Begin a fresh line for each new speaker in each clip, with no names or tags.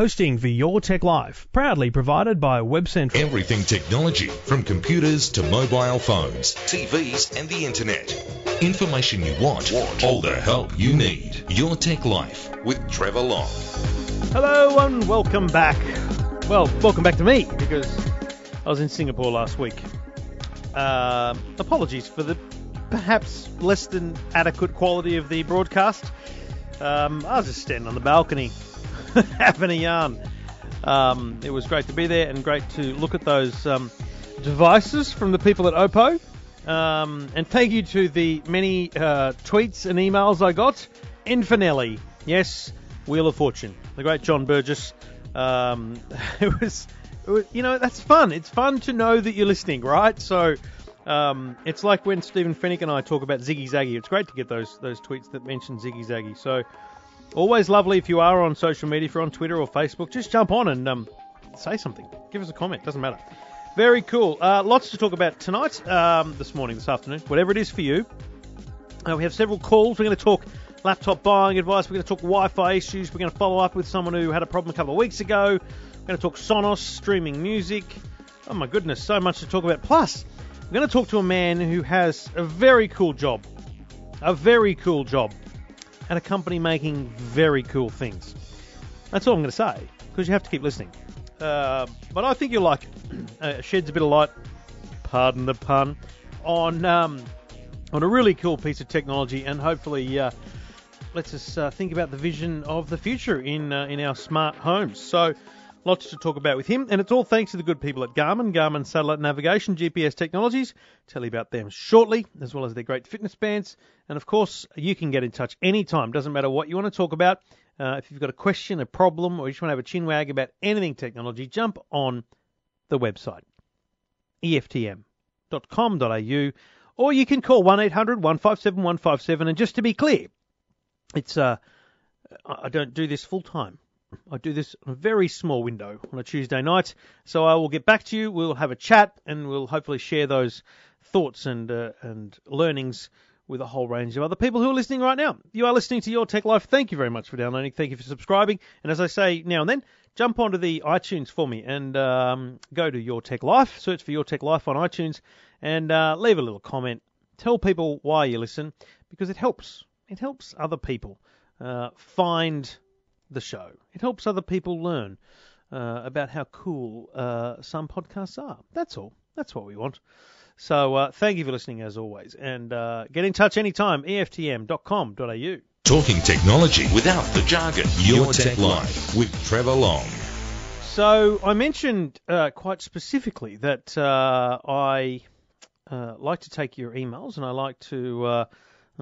Hosting for Your Tech Life, proudly provided by Web Central.
Everything technology, from computers to mobile phones, TVs, and the internet. Information you want, all the help you need. Your Tech Life with Trevor Long.
Hello and welcome back. Well, welcome back to me because I was in Singapore last week. Uh, apologies for the perhaps less than adequate quality of the broadcast. Um, I was just standing on the balcony having a yarn. Um, it was great to be there and great to look at those um, devices from the people at Oppo. Um, and thank you to the many uh, tweets and emails I got. Infinelli, yes, Wheel of Fortune, the great John Burgess. Um, it, was, it was, you know, that's fun. It's fun to know that you're listening, right? So um, it's like when Stephen Fenech and I talk about Ziggy Zaggy. It's great to get those those tweets that mention Ziggy Zaggy. So always lovely if you are on social media, if you're on Twitter or Facebook, just jump on and um, say something. Give us a comment. Doesn't matter. Very cool. Uh, lots to talk about tonight, um, this morning, this afternoon, whatever it is for you. Uh, we have several calls. We're going to talk laptop buying advice. We're going to talk Wi-Fi issues. We're going to follow up with someone who had a problem a couple of weeks ago. We're going to talk Sonos streaming music. Oh my goodness, so much to talk about. Plus, we're going to talk to a man who has a very cool job. A very cool job. At a company making very cool things. That's all I'm going to say, because you have to keep listening. Uh, but I think you'll like it. Uh, sheds a bit of light, pardon the pun, on um, on a really cool piece of technology, and hopefully uh, lets us uh, think about the vision of the future in uh, in our smart homes. So Lots to talk about with him, and it's all thanks to the good people at Garmin, Garmin Satellite Navigation, GPS Technologies. Tell you about them shortly, as well as their great fitness bands. And of course, you can get in touch anytime. Doesn't matter what you want to talk about. Uh, if you've got a question, a problem, or you just want to have a chin wag about anything technology, jump on the website, eftm.com.au, or you can call 1800 157 157. And just to be clear, it's uh, I don't do this full time. I do this on a very small window on a Tuesday night. So I will get back to you. We'll have a chat and we'll hopefully share those thoughts and uh, and learnings with a whole range of other people who are listening right now. You are listening to Your Tech Life. Thank you very much for downloading. Thank you for subscribing. And as I say now and then, jump onto the iTunes for me and um, go to Your Tech Life. Search for Your Tech Life on iTunes and uh, leave a little comment. Tell people why you listen because it helps. It helps other people uh, find the show. It helps other people learn uh, about how cool uh, some podcasts are. That's all. That's what we want. So uh, thank you for listening as always. And uh, get in touch anytime, eftm.com.au.
Talking technology without the jargon. Your, Your Tech, Tech Life with Trevor Long.
So I mentioned uh, quite specifically that uh, I like to take your emails and I like to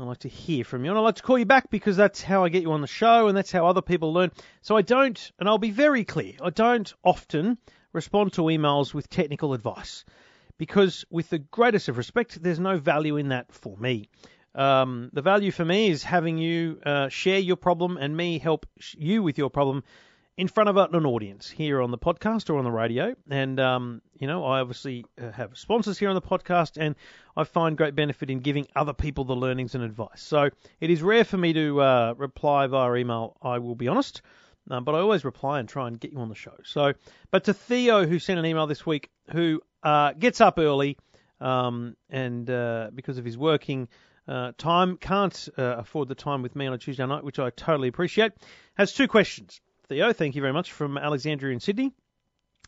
I like to hear from you, and I like to call you back because that's how I get you on the show, and that's how other people learn. So I don't, and I'll be very clear, I don't often respond to emails with technical advice because, with the greatest of respect, there's no value in that for me. Um, the value for me is having you uh, share your problem and me help you with your problem in front of an audience here on the podcast or on the radio. And, um, you know, I obviously uh, have sponsors here on the podcast, and I find great benefit in giving other people the learnings and advice. So it is rare for me to uh, reply via email, I will be honest. Um, but I always reply and try and get you on the show. So, but to Theo, who sent an email this week, who uh, gets up early um, and uh, because of his working uh, time, can't uh, afford the time with me on a Tuesday night, which I totally appreciate, has two questions. Theo, thank you very much from Alexandria in Sydney.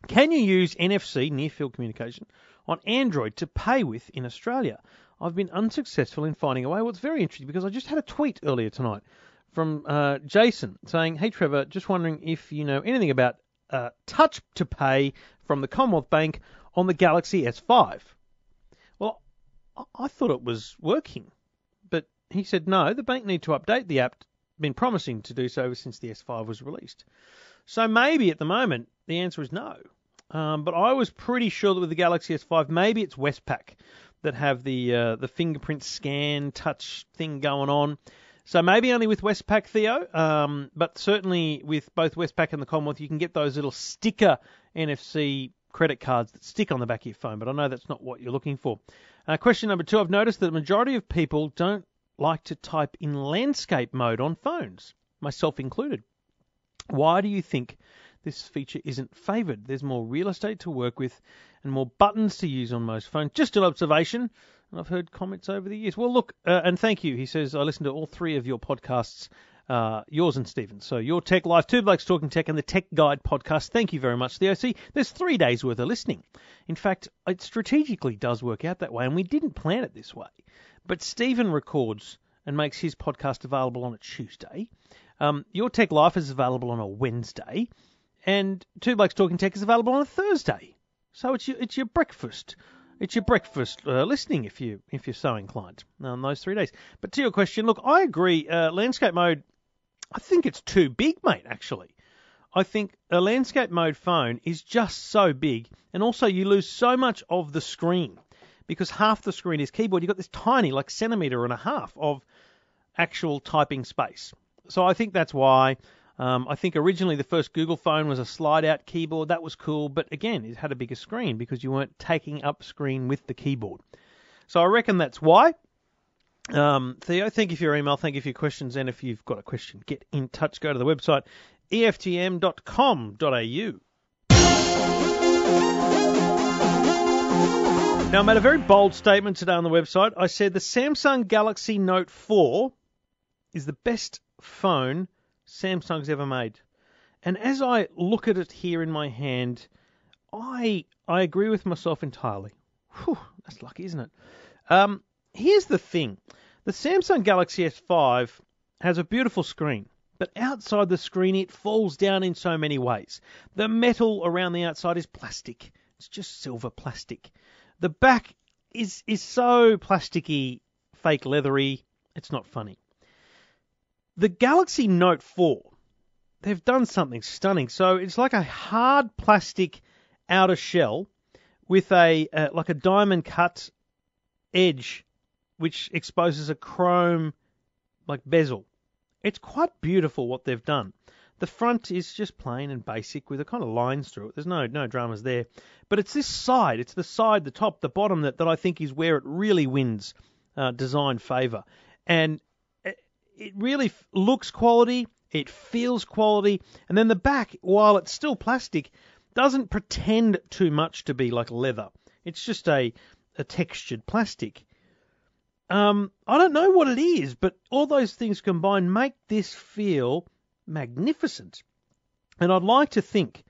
Can you use NFC, near field communication, on Android to pay with in Australia? I've been unsuccessful in finding a way. Well, very interesting because I just had a tweet earlier tonight from uh, Jason saying, Hey Trevor, just wondering if you know anything about uh, touch to pay from the Commonwealth Bank on the Galaxy S5. Well, I thought it was working, but he said no, the bank need to update the app been promising to do so since the S5 was released. So maybe at the moment the answer is no. Um, but I was pretty sure that with the Galaxy S5, maybe it's Westpac that have the uh, the fingerprint scan touch thing going on. So maybe only with Westpac, Theo, um, but certainly with both Westpac and the Commonwealth, you can get those little sticker NFC credit cards that stick on the back of your phone. But I know that's not what you're looking for. Uh, question number two: I've noticed that the majority of people don't like to type in landscape mode on phones, myself included. Why do you think this feature isn't favoured. There's more real estate to work with and more buttons to use on most phones. Just an observation. And I've heard comments over the years. Well, look, uh, and thank you. He says, I listen to all three of your podcasts, uh, yours and Stephen's. So, Your Tech Life, Two Blokes Talking Tech, and the Tech Guide podcast. Thank you very much, Theo. See, there's three days worth of listening. In fact, it strategically does work out that way, and we didn't plan it this way. But Stephen records and makes his podcast available on a Tuesday. Um, Your Tech Life is available on a Wednesday, and Two Blokes Talking Tech is available on a Thursday. So it's your it's your breakfast. It's your breakfast uh, listening if you if you're so inclined on those three days. But to your question, look, I agree. Uh, landscape mode, I think it's too big, mate. Actually, I think a landscape mode phone is just so big, and also you lose so much of the screen because half the screen is keyboard. You've got this tiny, like centimetre and a half of actual typing space. So I think that's why. Um, I think originally the first Google phone was a slide out keyboard. That was cool, but again, it had a bigger screen because you weren't taking up screen with the keyboard. So I reckon that's why. Um, Theo, thank you for your email. Thank you for your questions. And if you've got a question, get in touch. Go to the website eftm.com.au. Now, I made a very bold statement today on the website. I said the Samsung Galaxy Note 4 is the best phone Samsung's ever made. And as I look at it here in my hand, I I agree with myself entirely. Whew, that's lucky, isn't it? Um, here's the thing: the Samsung Galaxy S5 has a beautiful screen, but outside the screen it falls down in so many ways. The metal around the outside is plastic; it's just silver plastic. The back is is so plasticky, fake leathery. It's not funny. The Galaxy Note 4, they've done something stunning. So it's like a hard plastic outer shell with a uh, like a diamond cut edge, which exposes a chrome like bezel. It's quite beautiful what they've done. The front is just plain and basic with a kind of lines through it. There's no no dramas there. But it's this side, it's the side, the top, the bottom that, that I think is where it really wins uh, design favour. And it, it really f- looks quality, it feels quality, and then the back, while it's still plastic, doesn't pretend too much to be like leather. It's just a, a textured plastic. Um, I don't know what it is, but all those things combined make this feel magnificent. And I'd like to think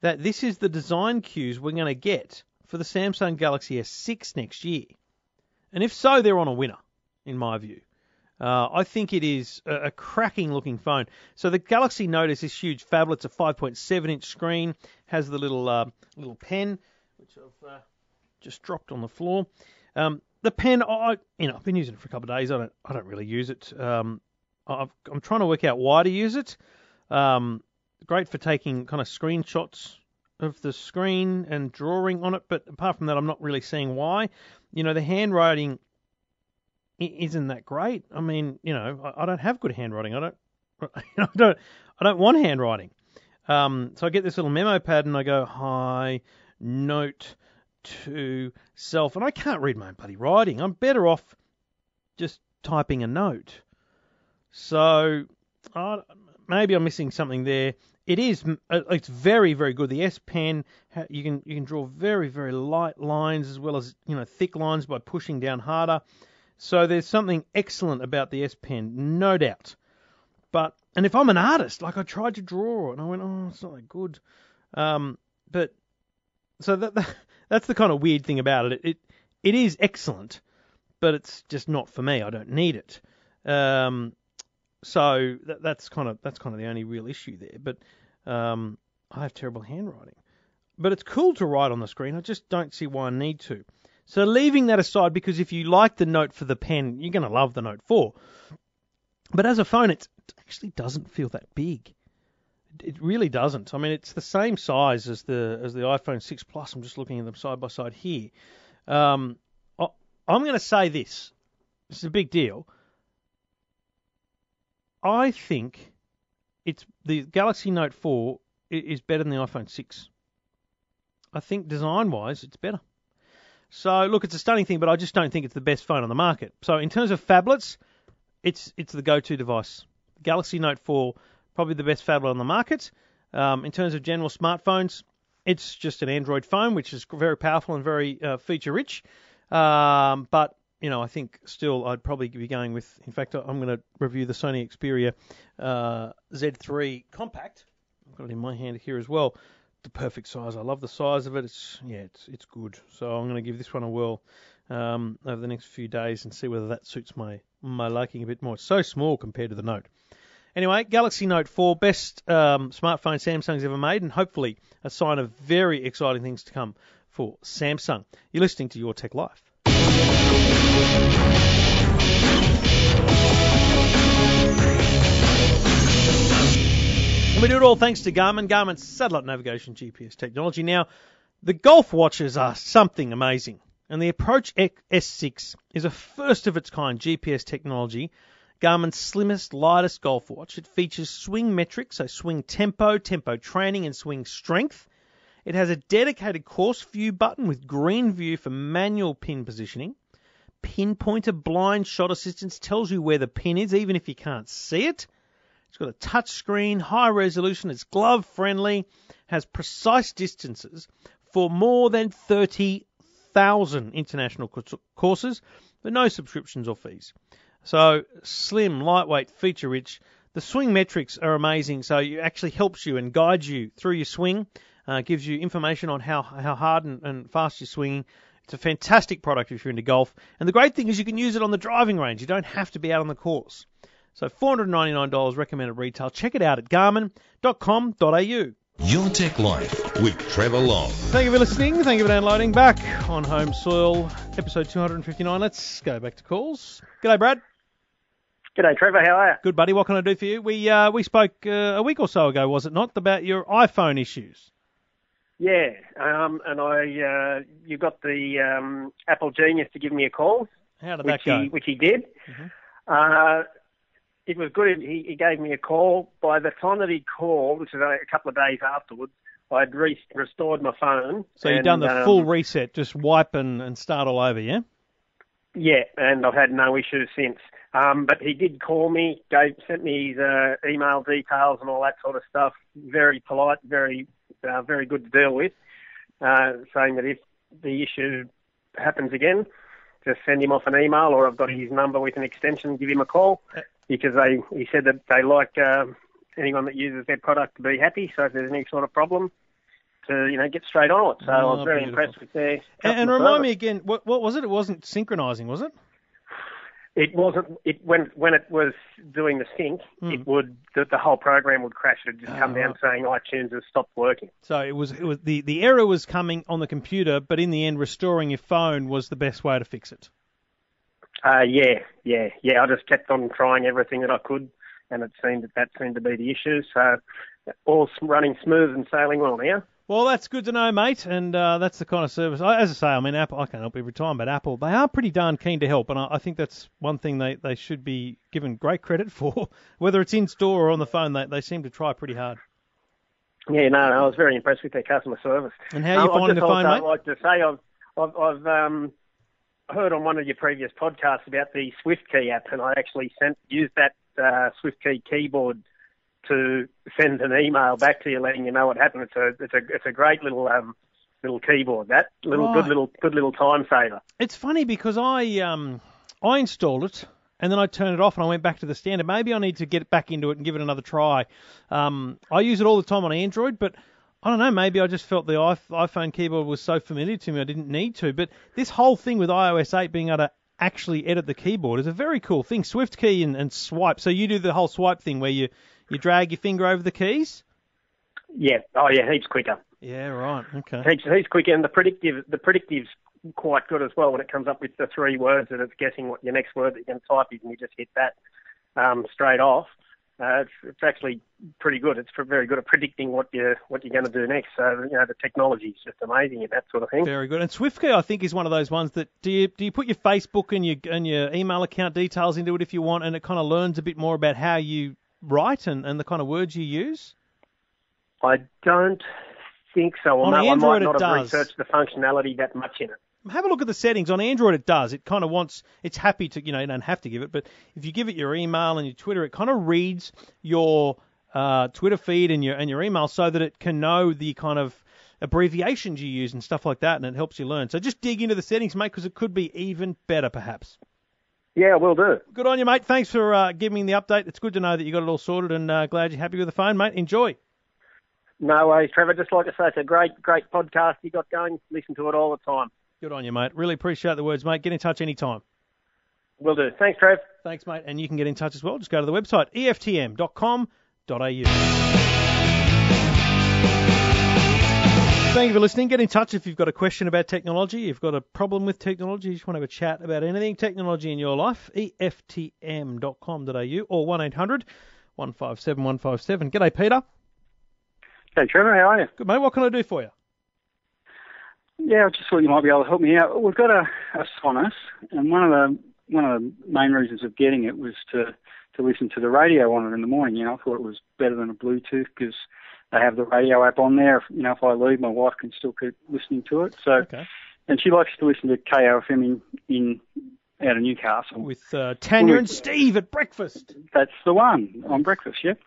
that this is the design cues we're going to get for the Samsung Galaxy S6 next year. And if so, they're on a winner, in my view. Uh, I think it is a, a, cracking looking phone. So the Galaxy Note is this huge phablet. It's a 5.7 inch screen, has the little uh, little pen, which I've uh, just dropped on the floor. Um, the pen, I you know, I've been using it for a couple of days. I don't I don't really use it. Um, i am trying to work out why to use it. Um, great for taking kind of screenshots of the screen and drawing on it, but apart from that, I'm not really seeing why. You know, the handwriting isn't that great. I mean, you know, I, don't have good handwriting. I don't, I don't, I don't want handwriting. Um, so I get this little memo pad and I go, hi, note to self, and I can't read my own bloody writing. I'm better off just typing a note. So uh, maybe I'm missing something there. It is uh, it's very very good. The S Pen you can you can draw very very light lines as well as you know thick lines by pushing down harder. So there's something excellent about the S Pen, no doubt. But and if I'm an artist, like I tried to draw and I went, oh, it's not that good. Um, but so that, that that's the kind of weird thing about it. It it, it is excellent, but it's just not for me. I don't need it. Um, so that, that's kind of that's kind of the only real issue there. But um, I have terrible handwriting. But it's cool to write on the screen. I just don't see why I need to. So leaving that aside, because if you like the Note for the pen, you're going to love the Note 4. But as a phone, it actually doesn't feel that big. It really doesn't. I mean, it's the same size as the as the iPhone 6 Plus. I'm just looking at them side by side here. Um, I, I'm going to say this. This is a big deal. I think it's the Galaxy Note 4 is better than the iPhone 6. I think design-wise, it's better. So look, it's a stunning thing, but I just don't think it's the best phone on the market. So in terms of phablets, it's it's the go-to device. Galaxy Note 4 probably the best phablet on the market. Um, in terms of general smartphones, it's just an Android phone, which is very powerful and very uh, feature rich. Um, but you know, I think still I'd probably be going with. In fact, I'm going to review the Sony Xperia uh, Z3 Compact. I've got it in my hand here as well. The perfect size. I love the size of it. It's yeah, it's it's good. So I'm going to give this one a whirl um, over the next few days and see whether that suits my my liking a bit more. It's so small compared to the Note. Anyway, Galaxy Note 4, best um, smartphone Samsung's ever made, and hopefully a sign of very exciting things to come for Samsung. You're listening to Your Tech Life. And we do it all thanks to Garmin, Garmin's satellite navigation GPS technology. Now, the golf watches are something amazing, and the Approach S6 is a first of its kind GPS technology Garmin's slimmest, lightest golf watch. It features swing metrics, so swing tempo, tempo training, and swing strength. It has a dedicated course view button with green view for manual pin positioning. Pinpointer blind shot assistance tells you where the pin is, even if you can't see it. It's got a touch screen, high resolution, it's glove friendly, has precise distances for more than 30,000 international courses, but no subscriptions or fees. So slim, lightweight, feature rich. The swing metrics are amazing. So it actually helps you and guides you through your swing. Uh, gives you information on how how hard and, and fast you're swinging. It's a fantastic product if you're into golf. And the great thing is you can use it on the driving range. You don't have to be out on the course. So $499 recommended retail. Check it out at garmin.com.au.
Your Tech Life with Trevor Long.
Thank you for listening. Thank you for downloading. Back on home soil, episode 259. Let's go back to calls. G'day, Brad.
G'day, Trevor. How are you?
Good, buddy. What can I do for you? We uh, we spoke uh, a week or so ago, was it not, about your iPhone issues?
Yeah, um, and I uh, you got the um, Apple genius to give me a call.
How did
that
go?
He, which he did.
Mm-hmm.
Uh, it was good. He, he gave me a call. By the time that he called, which was a couple of days afterwards, I'd re- restored my phone.
So you've done the um, full reset, just wipe and, and start all over, yeah?
Yeah, and I've had no issues since. Um, but he did call me, gave, sent me his uh, email details and all that sort of stuff. Very polite, very, uh, very good to deal with. Uh, saying that if the issue happens again, just send him off an email, or I've got his number with an extension. Give him a call because they he said that they like uh, anyone that uses their product to be happy. So if there's any sort of problem, to you know get straight on it. So oh, I was very beautiful. impressed with their.
And, and remind me again, what, what was it? It wasn't synchronizing, was it?
It wasn't. It when when it was doing the sync, mm. it would the, the whole program would crash. It'd just oh, come down right. saying iTunes has stopped working.
So it was it was the the error was coming on the computer, but in the end, restoring your phone was the best way to fix it.
Uh, yeah, yeah, yeah. I just kept on trying everything that I could, and it seemed that that seemed to be the issue. So all running smooth and sailing well now.
Well, that's good to know, mate, and uh, that's the kind of service. I, As I say, I mean, Apple. I can't help every time, but Apple, they are pretty darn keen to help, and I, I think that's one thing they, they should be given great credit for. Whether it's in store or on the phone, they they seem to try pretty hard.
Yeah, no, no I was very impressed with their customer service.
And how are you um, finding the phone,
mate? I'd like to say I've I've, I've um, heard on one of your previous podcasts about the SwiftKey app, and I actually sent used that uh, SwiftKey keyboard to send an email back to you letting you know what happened. It's a it's a it's a great little um little keyboard. That little right. good little good little time saver.
It's funny because I um I installed it and then I turned it off and I went back to the standard. Maybe I need to get back into it and give it another try. Um, I use it all the time on Android, but I don't know. Maybe I just felt the iPhone keyboard was so familiar to me I didn't need to. But this whole thing with iOS 8 being able to actually edit the keyboard is a very cool thing. SwiftKey and, and swipe. So you do the whole swipe thing where you you drag your finger over the keys?
Yeah. Oh, yeah. Heaps quicker.
Yeah. Right. Okay.
Heaps, heaps quicker, and the predictive, the predictive's quite good as well when it comes up with the three words and it's guessing what your next word that you're going to type is, and you just hit that um, straight off. Uh, it's, it's actually pretty good. It's very good at predicting what you what you're going to do next. So you know the technology is just amazing in that sort of thing.
Very good. And SwiftKey, I think, is one of those ones that do you do you put your Facebook and your and your email account details into it if you want, and it kind of learns a bit more about how you right and, and the kind of words you use?
I don't think so.
On
Android,
I might
not
have
does. researched the functionality that much in it.
Have a look at the settings on Android. It does. It kind of wants. It's happy to. You know, you don't have to give it, but if you give it your email and your Twitter, it kind of reads your uh, Twitter feed and your and your email so that it can know the kind of abbreviations you use and stuff like that, and it helps you learn. So just dig into the settings, mate, because it could be even better, perhaps.
Yeah, we'll do.
Good on you, mate. Thanks for uh, giving me the update. It's good to know that you got it all sorted, and uh, glad you're happy with the phone, mate. Enjoy.
No worries, Trevor. Just like I say, it's a great, great podcast you got going. Listen to it all the time.
Good on you, mate. Really appreciate the words, mate. Get in touch anytime.
Will do. Thanks, Trev.
Thanks, mate. And you can get in touch as well. Just go to the website, eftm.com.au. Thank you for listening. Get in touch if you've got a question about technology, you've got a problem with technology, you just want to have a chat about anything technology in your life, eftm.com.au or 1800 157 157. G'day, Peter.
Hey Trevor, how are you?
Good, mate. What can I do for you?
Yeah, I just thought you might be able to help me out. We've got a, a Sonos, and one of the one of the main reasons of getting it was to to listen to the radio on it in the morning. You know, I thought it was better than a Bluetooth because they have the radio app on there. If, you know, if I leave, my wife can still keep listening to it. So,
Okay.
and she likes to listen to KOFM in in out of Newcastle.
With uh, Tanya and Steve at breakfast.
That's the one on breakfast, yep.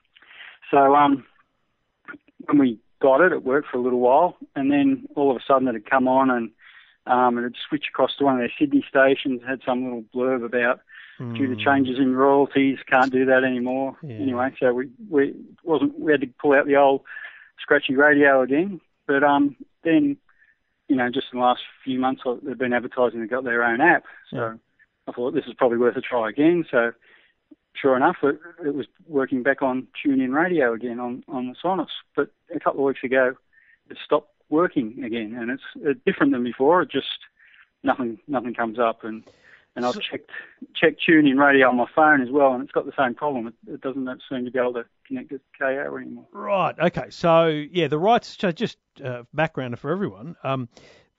So um, when we got it, it worked for a little while, and then all of a sudden it had come on and um, it had switched across to one of their Sydney stations. Had some little blurb about due to changes in royalties, can't do that anymore.
Yeah.
Anyway, so we we wasn't we had to pull out the old scratchy radio again. But um, then you know, just in the last few months, they've been advertising they've got their own app. So
Yeah.
I thought this is probably worth a try again. So sure enough, it, it was working back on TuneIn Radio again on, on the Sonos. But a couple of weeks ago, it stopped working again, and it's uh, different than before. It just nothing nothing comes up, and and I've checked checked TuneIn Radio on my phone as well, and it's got the same problem. It, it doesn't seem to be able to connect to KO anymore.
Right. Okay. So yeah, the rights. So just uh, background for everyone. Um,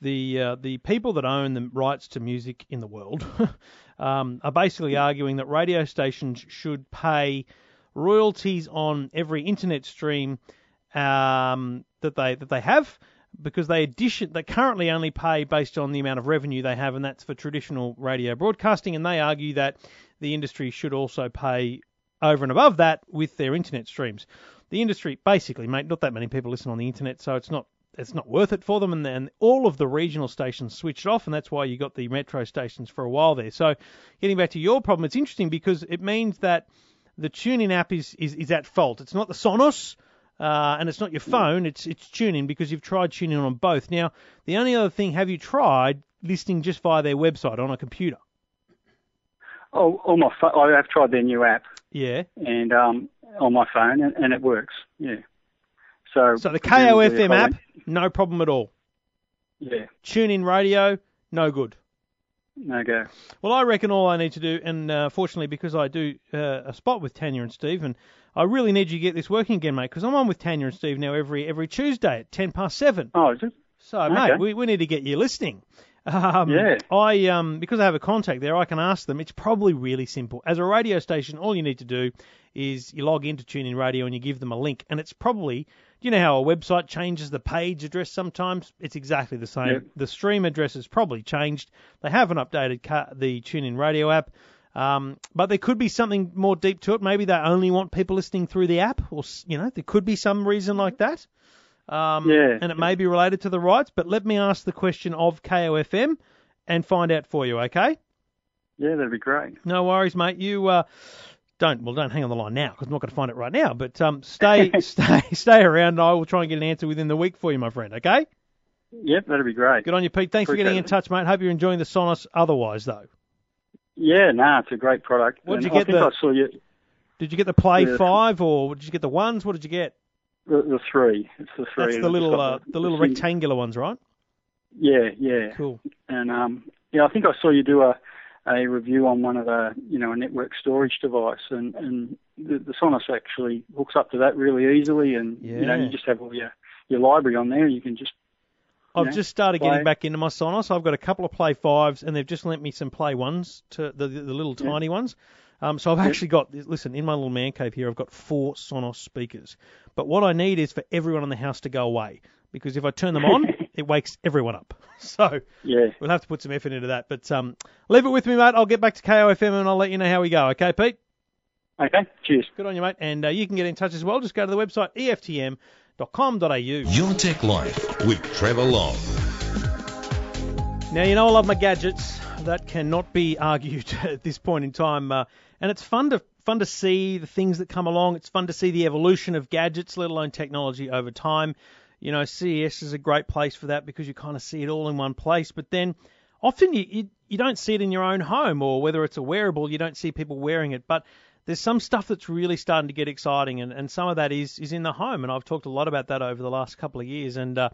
the uh, the people that own the rights to music in the world um, are basically arguing that radio stations should pay royalties on every internet stream um, that they that they have because they addition they currently only pay based on the amount of revenue they have and that's for traditional radio broadcasting and they argue that the industry should also pay over and above that with their internet streams. The industry basically, mate, not that many people listen on the internet, so it's not it's not worth it for them. And then all of the regional stations switched off, and that's why you got the metro stations for a while there. So, getting back to your problem, it's interesting because it means that the TuneIn app is is, is at fault. It's not the Sonos. Uh, and it's not your phone, it's it's TuneIn because you've tried TuneIn on both. Now, the only other thing, have you tried listening just via their website on a computer?
Oh, on my I have tried their new app,
Yeah.
and um, on my phone, and, and it works. Yeah. So.
So the KOFM app, no problem at all.
Yeah.
TuneIn Radio, no good.
Go.
Well, I reckon all I need to do, and uh, fortunately because I do uh, a spot with Tanya and Steve, and I really need you to get this working again, mate, because I'm on with Tanya and Steve now every every Tuesday at ten past seven.
Oh, is it?
So,
Okay.
mate, we, we need to get you listening. Um,
Yeah.
I um because I have a contact there, I can ask them. It's probably really simple. As a radio station, all you need to do is you log into TuneIn Radio and you give them a link, and it's probably. You know how a website changes the page address sometimes? It's exactly the same.
Yeah.
The stream address has probably changed. They haven't updated ca- the TuneIn Radio app. Um, but there could be something more deep to it. Maybe they only want people listening through the app, or s- you know, there could be some reason like that. Um,
Yeah.
And it may be related to the rights, but let me ask the question of KOFM and find out for you, okay?
Yeah, that'd be great.
No worries, mate. You uh, don't well, don't hang on the line now because I'm not going to find it right now. But um, stay, stay, stay around. and I will try and get an answer within the week for you, my friend. Okay?
Yep, that'd be great.
Good on you, Pete. Thanks for
Appreciate
getting in touch, mate. Hope you're enjoying the Sonos. Otherwise, though,
Yeah, no, it's a great product.
What'd
And
you
I think
the-
I saw you
did you get the Play
Yeah.
Five or did you get the ones? What did you get?
the, the three. It's the three.
That's the little uh, the little
sim-
rectangular ones, right?
Yeah, yeah.
Cool.
And um, yeah, I think I saw you do a a review on one of the you know a network storage device, and and the, the Sonos actually hooks up to that really easily, and you know you just have all your your library on there. You can just
I've
know,
just started getting back into my Sonos. I've got a couple of Play Fives, and they've just lent me some Play Ones, to the the, the little
Yeah.
tiny ones. Um, so I've actually got listen in my little man cave here. I've got four Sonos speakers, but what I need is for everyone in the house to go away because if I turn them on, it wakes everyone up. So
yeah.
we'll have to put some effort into that. But um, leave it with me, mate. I'll get back to KOFM and I'll let you know how we go. Okay, Pete.
Okay, cheers.
Good on you, mate. And uh, you can get in touch as well. Just go to the website eftm.com.au.
Your Tech Life with Trevor Long.
Now, you know I love my gadgets. That cannot be argued at this point in time. Uh, and it's fun to fun to see the things that come along. It's fun to see the evolution of gadgets, let alone technology over time. You know, CES is a great place for that because you kind of see it all in one place. But then often you, you, you don't see it in your own home, or whether it's a wearable, you don't see people wearing it. But there's some stuff that's really starting to get exciting, and, and some of that is, is in the home. And I've talked a lot about that over the last couple of years. And uh,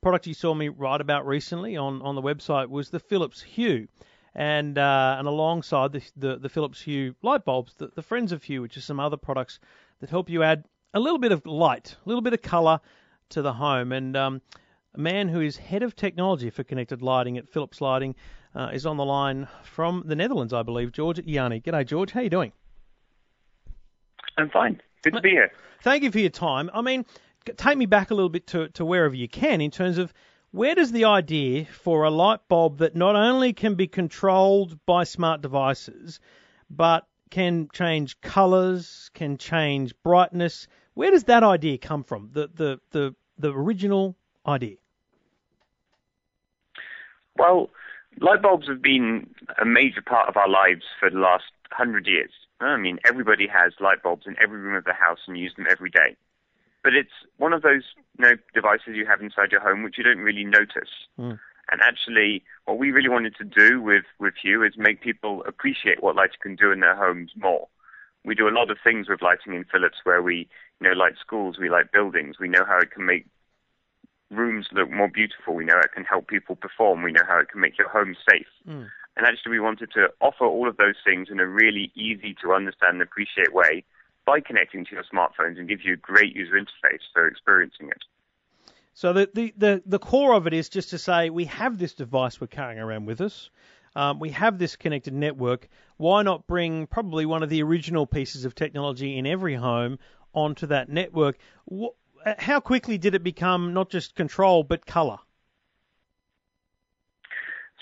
product you saw me write about recently on, on the website was the Philips Hue. And uh, and alongside the, the, the Philips Hue light bulbs, the, the Friends of Hue, which are some other products that help you add a little bit of light, a little bit of colour to the home. And um, a man who is head of technology for connected lighting at Philips Lighting uh, is on the line from the Netherlands, I believe. George Yianni. G'day, George. How you doing?
I'm fine. Good to be here.
Thank you for your time. I mean, take me back a little bit to, to wherever you can in terms of where does the idea for a light bulb that not only can be controlled by smart devices, but can change colours, can change brightness, where does that idea come from? The the the, the original idea.
Well, light bulbs have been a major part of our lives for the last hundred years. I mean, everybody has light bulbs in every room of the house and use them every day. But it's one of those you know, devices you have inside your home which you don't really notice.
Mm.
And actually, what we really wanted to do with, with Hue is make people appreciate what lighting can do in their homes more. We do a lot of things with lighting in Philips where we, you know, light schools, we light buildings. We know how it can make rooms look more beautiful. We know it can help people perform. We know how it can make your home safe.
Mm.
And actually, we wanted to offer all of those things in a really easy to understand and appreciate way by connecting to your smartphones and give you a great user interface for experiencing it.
So the, the, the, the core of it is just to say we have this device we're carrying around with us. Um, we have this connected network. Why not bring probably one of the original pieces of technology in every home onto that network? Wh- how quickly did it become not just control but color?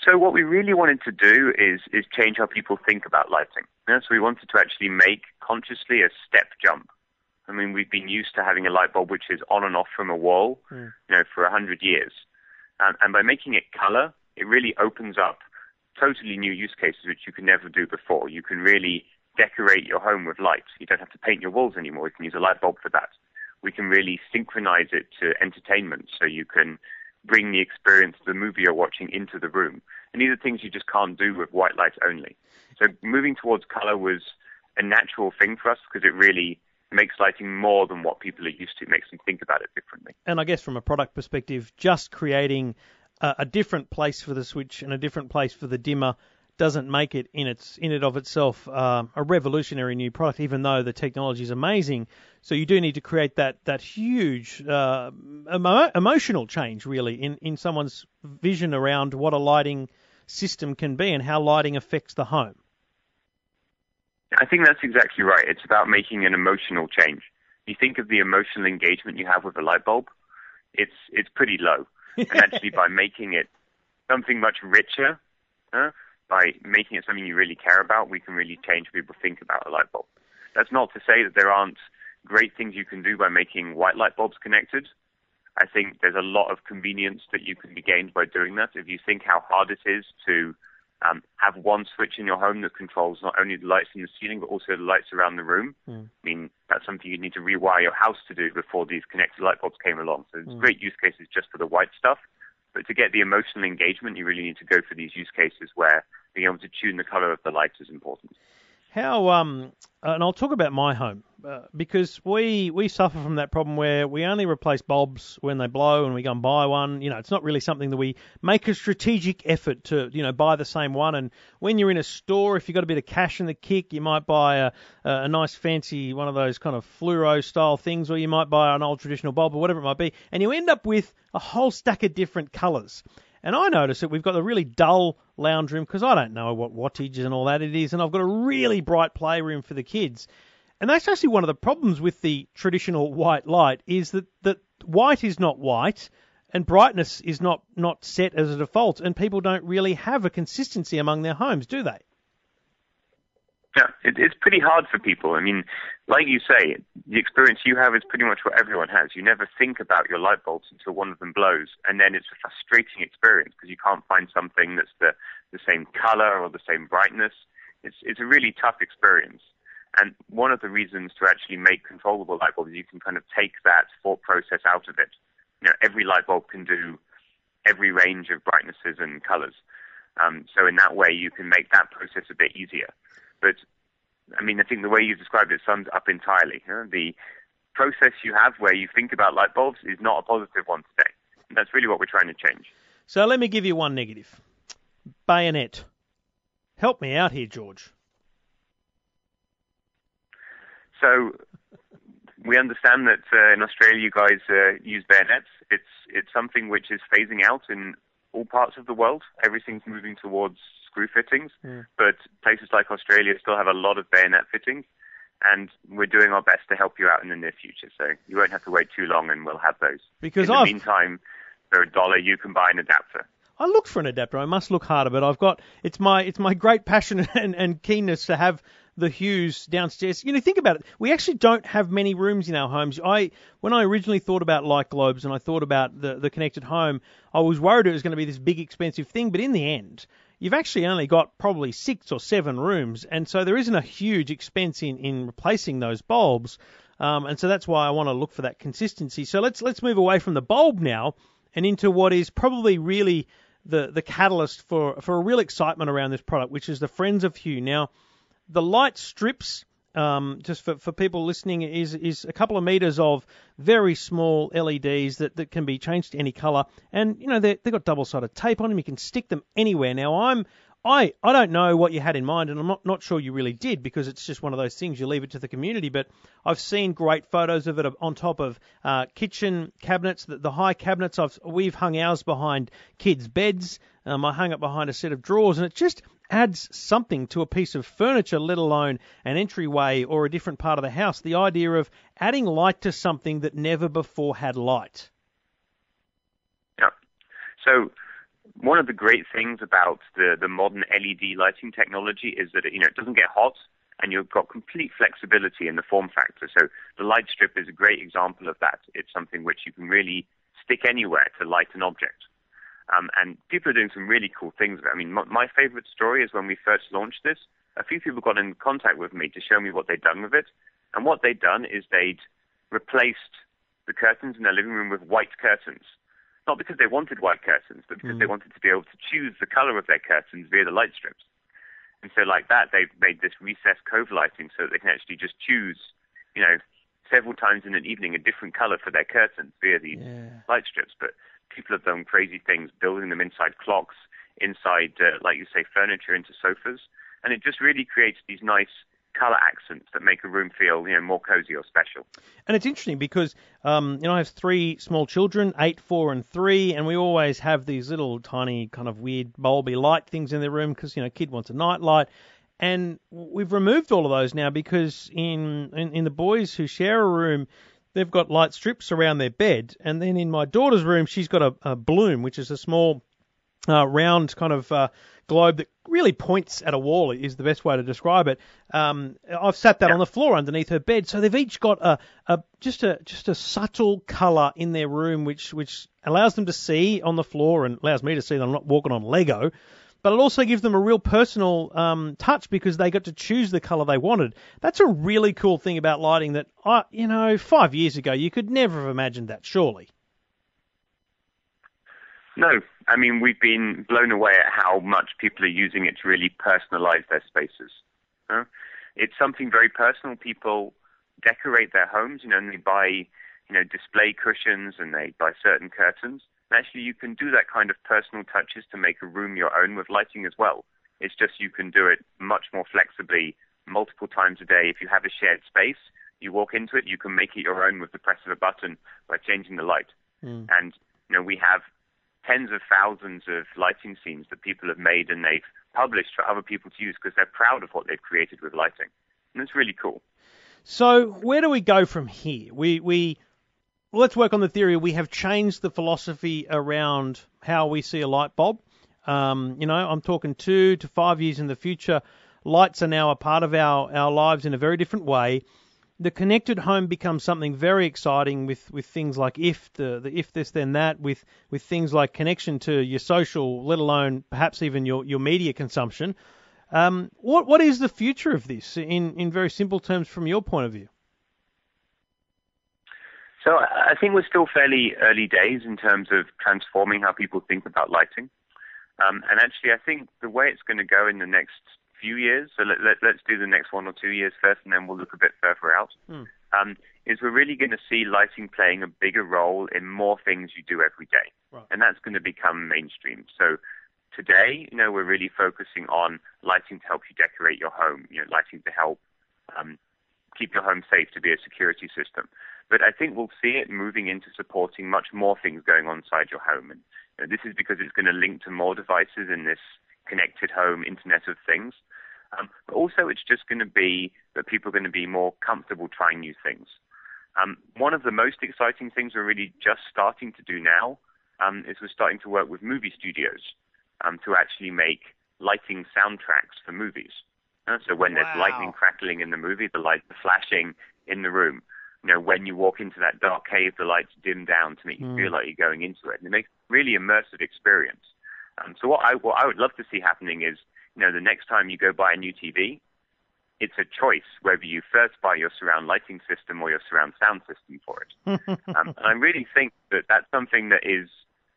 So what we really wanted to do is is change how people think about lighting. Yeah, so we wanted to actually make consciously a step jump. I mean, we've been used to having a light bulb which is on and off from a wall,
Mm.
you know, for a hundred years, um, and by making it color, it really opens up totally new use cases which you could never do before. You can really decorate your home with light. You don't have to paint your walls anymore. You can use a light bulb for that. We can really synchronize it to entertainment, so you can bring the experience of the movie you're watching into the room. And these are things you just can't do with white light only. So moving towards color was a natural thing for us because it really makes lighting more than what people are used to. It makes them think about it differently.
And I guess from a product perspective, just creating a, different place for the switch and a different place for the dimmer doesn't make it in its in it of itself uh, a revolutionary new product, even though the technology is amazing. So you do need to create that that huge uh, emo- emotional change, really, in in someone's vision around what a lighting system can be and how lighting affects the home.
I think that's exactly right. It's about making an emotional change. You think of the emotional engagement you have with a light bulb, it's it's pretty low. and actually, by making it something much richer, by making it something you really care about, we can really change people think about a light bulb. That's not to say that there aren't great things you can do by making white light bulbs connected. I think there's a lot of convenience that you can be gained by doing that. If you think how hard it is to um, have one switch in your home that controls not only the lights in the ceiling but also the lights around the room.
Mm.
I mean, that's something you'd need to rewire your house to do before these connected light bulbs came along. So there's
Mm.
great use cases just for the white stuff. But to get the emotional engagement, you really need to go for these use cases where being able to tune the color of the lights is important.
How um and I'll talk about my home uh, because we we suffer from that problem where we only replace bulbs when they blow and we go and buy one. You know, it's not really something that we make a strategic effort to you know buy the same one. And when you're in a store, if you've got a bit of cash in the kick, you might buy a a nice fancy one of those kind of fluoro style things, or you might buy an old traditional bulb or whatever it might be, and you end up with a whole stack of different colours. And I notice that we've got a really dull lounge room because I don't know what wattage and all that it is, and I've got a really bright playroom for the kids. And that's actually one of the problems with the traditional white light is that, that white is not white and brightness is not, not set as a default, and people don't really have a consistency among their homes, do they?
Yeah, it, it's pretty hard for people. I mean, like you say, the experience you have is pretty much what everyone has. You never think about your light bulbs until one of them blows, and then it's a frustrating experience because you can't find something that's the, the same color or the same brightness. It's, it's a really tough experience. And one of the reasons to actually make controllable light bulbs is you can kind of take that thought process out of it. You know, every light bulb can do every range of brightnesses and colors. Um, so in that way, you can make that process a bit easier. But I mean, I think the way you described it sums up entirely. You know? The process you have where you think about light bulbs is not a positive one today. And that's really what we're trying to change.
So let me give you one negative. Bayonet. Help me out here, George.
So we understand that uh, in Australia you guys uh, use bayonets. It's it's something which is phasing out in all parts of the world. Everything's moving towards fittings,
Yeah.
but places like Australia still have a lot of bayonet fittings, and we're doing our best to help you out in the near future. So you won't have to wait too long, and we'll have those.
Because
in the
I've-
meantime, for a dollar you can buy an adapter.
I look for an adapter. I must look harder, but I've got it's my it's my great passion and, and keenness to have the Hues downstairs. You know, think about it. We actually don't have many rooms in our homes. I when I originally thought about light globes and I thought about the the connected home, I was worried it was going to be this big expensive thing, but in the end, you've actually only got probably six or seven rooms, and so there isn't a huge expense in in replacing those bulbs. Um, and so that's why I want to look for that consistency. So let's let's move away from the bulb now and into what is probably really the the catalyst for for a real excitement around this product, which is the Friends of Hue. Now, the light strips, um, just for, for people listening, is is a couple of meters of very small LEDs that, that can be changed to any color, and you know they they've got double sided tape on them. You can stick them anywhere. Now, I'm I, I don't know what you had in mind, and I'm not, not sure you really did because it's just one of those things you leave it to the community. But I've seen great photos of it on top of uh, kitchen cabinets, the, the high cabinets. I've we've hung ours behind kids' beds. Um, I hung it behind a set of drawers, and it just adds something to a piece of furniture, let alone an entryway or a different part of the house. The idea of adding light to something that never before had light.
Yeah. So one of the great things about the, the modern LED lighting technology is that it, you know it doesn't get hot and you've got complete flexibility in the form factor. So the light strip is a great example of that. It's something which you can really stick anywhere to light an object. Um, and people are doing some really cool things. I mean, my, my favorite story is when we first launched this. A few people got in contact with me to show me what they'd done with it. And what they'd done is they'd replaced the curtains in their living room with white curtains. Not because they wanted white curtains, but because they wanted to be able to choose the color of their curtains via the light strips. And so, like that, they've made this recessed cove lighting so that they can actually just choose, you know, several times in an evening a different color for their curtains via these light strips. But people have done crazy things, building them inside clocks, inside, uh, like you say, furniture into sofas, and it just really creates these nice color accents that make a room feel, you know, more cozy or special.
And it's interesting because um, you know I have three small children, eight, four, and three, and we always have these little tiny kind of weird bulby light things in their room because you know kid wants a night light, and we've removed all of those now because in in, in the boys who share a room. They've got light strips around their bed, and then in my daughter's room, she's got a, a bloom, which is a small uh, round kind of uh, globe that really points at a wall is the best way to describe it. Um, I've sat that on the floor underneath her bed, so they've each got a, a just a just a subtle colour in their room, which which allows them to see on the floor and allows me to see that I'm not walking on Lego. But it also gives them a real personal um, touch because they got to choose the colour they wanted. That's a really cool thing about lighting that I, you know, five years ago you could never have imagined that. Surely.
No, I mean we've been blown away at how much people are using it to really personalize their spaces. It's something very personal. People decorate their homes, you know, and they buy, you know, display cushions and they buy certain curtains. And actually, you can do that kind of personal touches to make a room your own with lighting as well. It's just you can do it much more flexibly, multiple times a day. If you have a shared space, you walk into it, you can make it your own with the press of a button by changing the light. Hmm. And you know, we have tens of thousands of lighting scenes that people have made and they've published for other people to use because they're proud of what they've created with lighting. And it's really cool.
So where do we go from here? We we well, let's work on the theory. We have changed the philosophy around how we see a light bulb. Um, you know, I'm talking two to five years in the future. lights are now a part of our, our lives in a very different way. The connected home becomes something very exciting with, with things like if the, the if this then that with with things like connection to your social, let alone perhaps even your, your media consumption. Um, what what is the future of this in, in very simple terms from your point of view?
So I think we're still fairly early days in terms of transforming how people think about lighting. Um, and actually, I think the way it's going to go in the next few years, so let, let, us do the next one or two years first, and then we'll look a bit further out, mm. um, is we're really going to see lighting playing a bigger role in more things you do every day. Right. And that's going to become mainstream. So today, you know, we're really focusing on lighting to help you decorate your home, you know, lighting to help um, keep your home safe, to be a security system. But I think we'll see it moving into supporting much more things going on inside your home. And you know, this is because it's going to link to more devices in this connected home Internet of Things. Um, but also, it's just going to be that people are going to be more comfortable trying new things. Um, one of the most exciting things we're really just starting to do now um, is we're starting to work with movie studios um, to actually make lighting soundtracks for movies. Uh, so when wow. there's lightning crackling in the movie, the lights are flashing in the room you know, when you walk into that dark cave, the lights dim down to make you mm. feel like you're going into it. And it makes really immersive experience. Um, so what I, what I would love to see happening is, you know, the next time you go buy a new TV, it's a choice whether you first buy your surround lighting system or your surround sound system for it. um, and I really think that that's something that is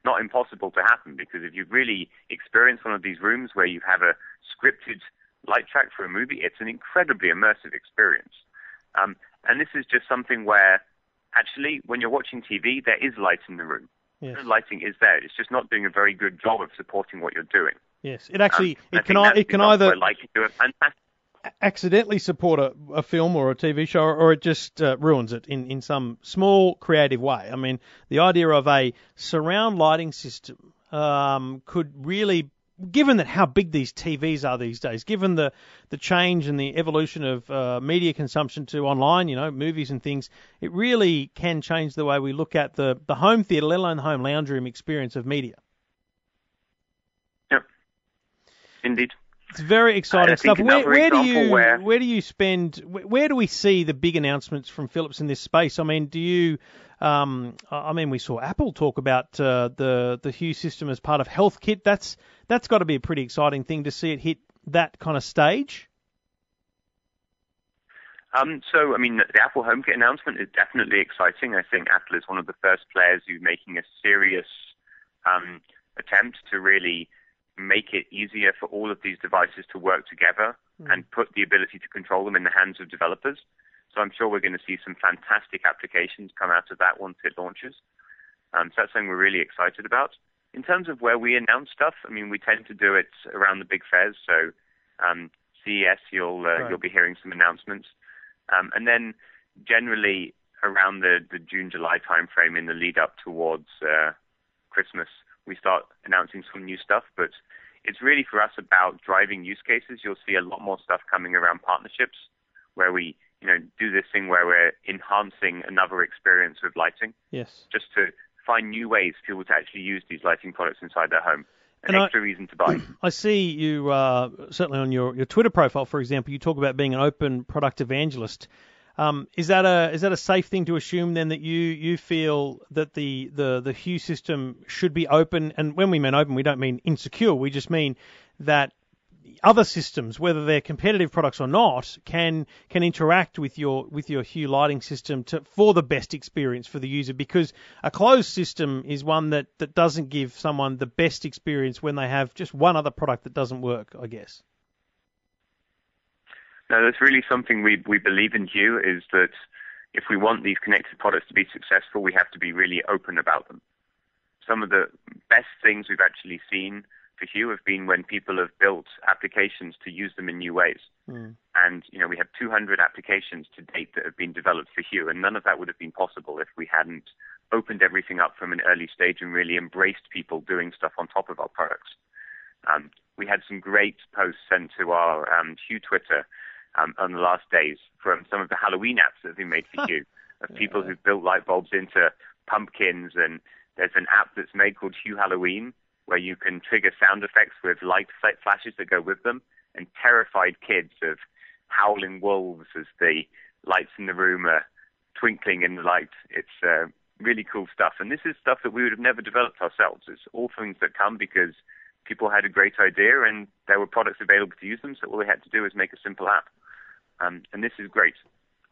not impossible to happen because if you've really experienced one of these rooms where you have a scripted light track for a movie, it's an incredibly immersive experience. Um, and this is just something where actually, when you're watching TV, there is light in the room. Yes. The lighting is there. It's just not doing a very good job of supporting what you're doing.
Yes, it actually um, it can it can either
like do a fantastic
accidentally support a, a film or a TV show, or it just uh, ruins it in, in some small creative way. I mean, the idea of a surround lighting system um, could really given that how big these TVs are these days, given the, the change and the evolution of uh, media consumption to online, you know, movies and things, it really can change the way we look at the, the home theatre, let alone the home lounge room experience of media.
Yep. Indeed.
It's very exciting stuff. Where, where do you where... where do you spend where do we see the big announcements from Philips in this space? I mean, do you um, I mean, we saw Apple talk about uh, the the Hue system as part of HealthKit. That's that's got to be a pretty exciting thing to see it hit that kind of stage.
Um, so, I mean, the Apple HomeKit announcement is definitely exciting. I think Apple is one of the first players who's making a serious um, attempt to really make it easier for all of these devices to work together mm. and put the ability to control them in the hands of developers. So I'm sure we're going to see some fantastic applications come out of that once it launches. Um, so that's something we're really excited about. In terms of where we announce stuff, I mean, we tend to do it around the big fairs. So um, CES, you'll uh, right. you'll be hearing some announcements, um, and then generally around the, the June July timeframe in the lead up towards uh, Christmas, we start announcing some new stuff. But it's really for us about driving use cases. You'll see a lot more stuff coming around partnerships, where we you know, do this thing where we're enhancing another experience with lighting.
Yes.
Just to find new ways for people to actually use these lighting products inside their home. An and extra I, reason to buy.
I see you uh, certainly on your, your Twitter profile, for example, you talk about being an open product evangelist. Um, is that a is that a safe thing to assume then that you you feel that the, the the Hue system should be open? And when we mean open, we don't mean insecure. We just mean that other systems, whether they're competitive products or not, can can interact with your with your Hue lighting system to, for the best experience for the user. Because a closed system is one that, that doesn't give someone the best experience when they have just one other product that doesn't work. I guess.
No, that's really something we we believe in Hue is that if we want these connected products to be successful, we have to be really open about them. Some of the best things we've actually seen for Hue have been when people have built applications to use them in new ways. Mm. And, you know, we have 200 applications to date that have been developed for Hue, and none of that would have been possible if we hadn't opened everything up from an early stage and really embraced people doing stuff on top of our products. Um, we had some great posts sent to our um, Hue Twitter um, on the last days from some of the Halloween apps that have been made for Hue, of people who've built light bulbs into pumpkins, and there's an app that's made called Hue Halloween, where you can trigger sound effects with light flashes that go with them, and terrified kids of howling wolves as the lights in the room are twinkling in the light. It's uh, really cool stuff. And this is stuff that we would have never developed ourselves. It's all things that come because people had a great idea and there were products available to use them. So all they had to do was make a simple app. Um, and this is great.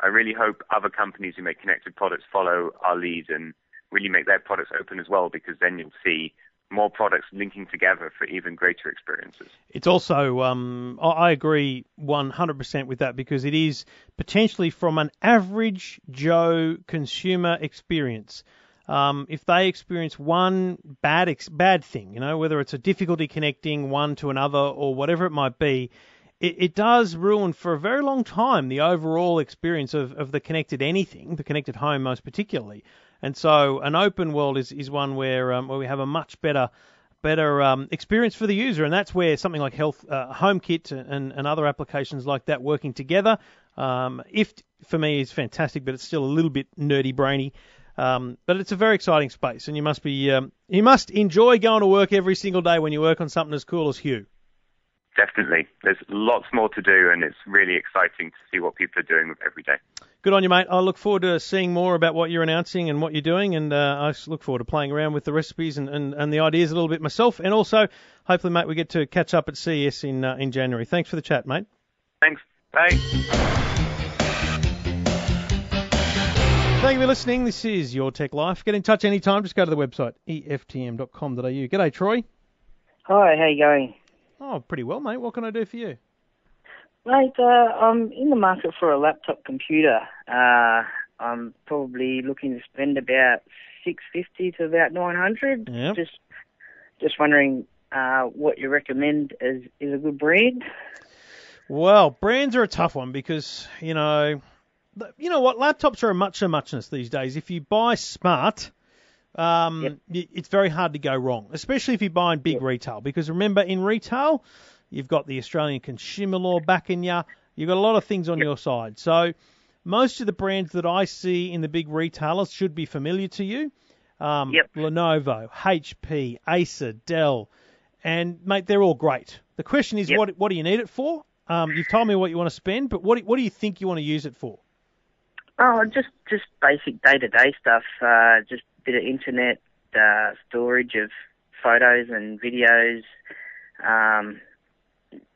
I really hope other companies who make connected products follow our lead and really make their products open as well because then you'll see more products linking together for even greater experiences.
It's also, um, I agree 100% with that because it is potentially from an average Joe consumer experience. Um, if they experience one bad ex- bad thing, you know, whether it's a difficulty connecting one to another or whatever it might be, it, it does ruin for a very long time the overall experience of, of the connected anything, the connected home most particularly. And so an open world is, is one where um, where we have a much better better um, experience for the user, and that's where something like Health uh, HomeKit and, and other applications like that working together. Um, if for me is fantastic, but it's still a little bit nerdy brainy. Um, but it's a very exciting space, and you must be um, you must enjoy going to work every single day when you work on something as cool as Hue.
Definitely, there's lots more to do, and it's really exciting to see what people are doing with every day.
Good on you, mate. I look forward to seeing more about what you're announcing and what you're doing, and uh, I look forward to playing around with the recipes and, and, and the ideas a little bit myself. And also, hopefully, mate, we get to catch up at CES in uh, in January. Thanks for the chat, mate.
Thanks. Bye.
Thank you for listening. This is Your Tech Life. Get in touch anytime. Just go to the website, eftm.com.au. G'day, Troy.
Hi, how you going?
Oh, pretty well, mate. What can I do for you?
Mate, uh, I'm in the market for a laptop computer. Uh, I'm probably looking to spend about six fifty to about nine hundred.
Yep.
Just, just wondering uh, what you recommend is is a good brand.
Well, brands are a tough one because you know, you know what? Laptops are a much a muchness these days. If you buy smart, um,
Yep.
it's very hard to go wrong, especially if you buy in big
Yep.
retail. Because remember, in retail, you've got the Australian consumer law backing you. You've got a lot of things on
Yep.
your side. So most of the brands that I see in the big retailers should be familiar to you. Um,
Yep.
Lenovo, HP, Acer, Dell, and mate, they're all great. The question is,
Yep.
what what do you need it for? Um, you've told me what you want to spend, but what what do you think you want to use it for?
Oh, just just basic day to day stuff. Uh, just bit of internet uh, storage of photos and videos. Um,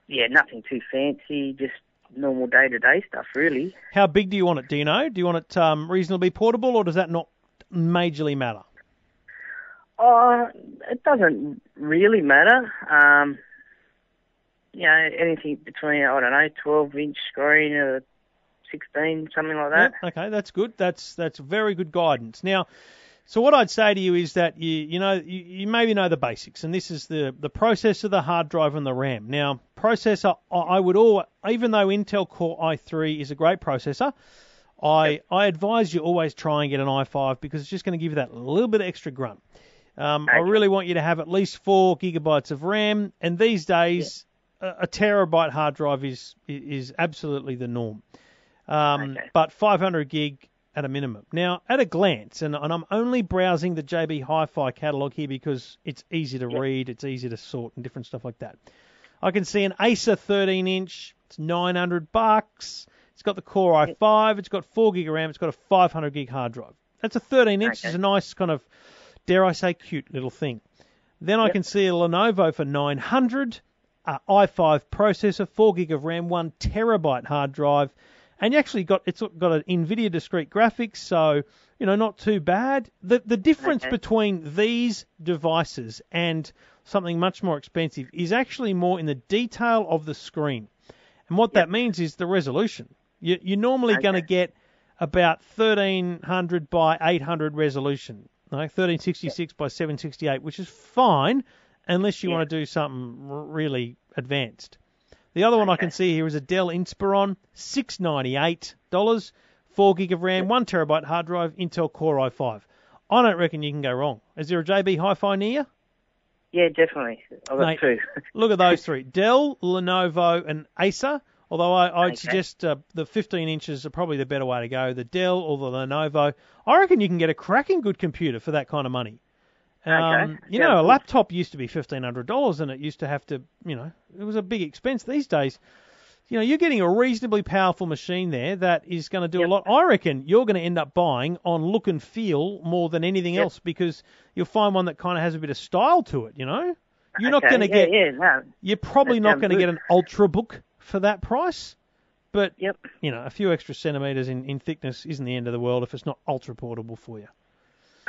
yeah, nothing too fancy. Just normal day to day stuff, really.
How big do you want it? Do you know? Do you want it um, reasonably portable, or does that not majorly matter?
Oh, it doesn't really matter. Um, you know, anything between I don't know, twelve inch screen or sixteen, something like that.
Okay, that's good. That's that's very good guidance. Now, so what I'd say to you is that you you know you, you maybe know the basics, and this is the the processor, the hard drive, and the RAM. Now, processor, I I would all even though Intel Core i3 is a great processor. I, I advise you always try and get an i5 because it's just going to give you that little bit of extra grunt. Um, I really want you to have at least four gigabytes of RAM, and these days a, a terabyte hard drive is is absolutely the norm. Um,
Okay.
But 500 gig at a minimum. Now, at a glance, and, and I'm only browsing the JB Hi-Fi catalog here because it's easy to
Yep.
read, it's easy to sort, and different stuff like that. I can see an Acer 13 inch. It's 900 bucks. It's got the Core i5. It's got 4 gig of RAM. It's got a 500 gig hard drive. That's a 13 inch.
Okay.
It's a nice kind of, dare I say, cute little thing. Then I can see a Lenovo for 900, uh, i5 processor, 4 gig of RAM, 1 terabyte hard drive, and you actually got it's got an Nvidia discrete graphics, so you know not too bad. The the difference
Okay.
between these devices and something much more expensive is actually more in the detail of the screen, and what that means is the resolution. You, you're normally going to get about 1300 by 800 resolution, like 1366 by 768, which is fine unless you
Yeah.
want to do something really advanced. The other one I can see here is a Dell Inspiron, six ninety eight dollars, four gig of RAM, one terabyte hard drive, Intel Core i5. I don't reckon you can go wrong. Is there a JB Hi-Fi near? you?
Yeah, definitely. I've got
Mate.
two.
Look at those three: Dell, Lenovo, and Acer. Although I, I'd
Okay.
suggest uh, the 15 inches are probably the better way to go. The Dell or the Lenovo. I reckon you can get a cracking good computer for that kind of money. Um, you
Sounds
know, a laptop used to be fifteen hundred dollars, and it used to have to, you know, it was a big expense. These days, you know, you're getting a reasonably powerful machine there that is going to do a lot. I reckon you're going to end up buying on look and feel more than anything
Yep.
else because you'll find one that kind of has a bit of style to it. You know, you're not going to
yeah,
get,
Yeah, no.
you're probably
that
not going to get an ultra book for that price, but
Yep.
you know, a few extra centimeters in, in thickness isn't the end of the world if it's not ultra portable for you.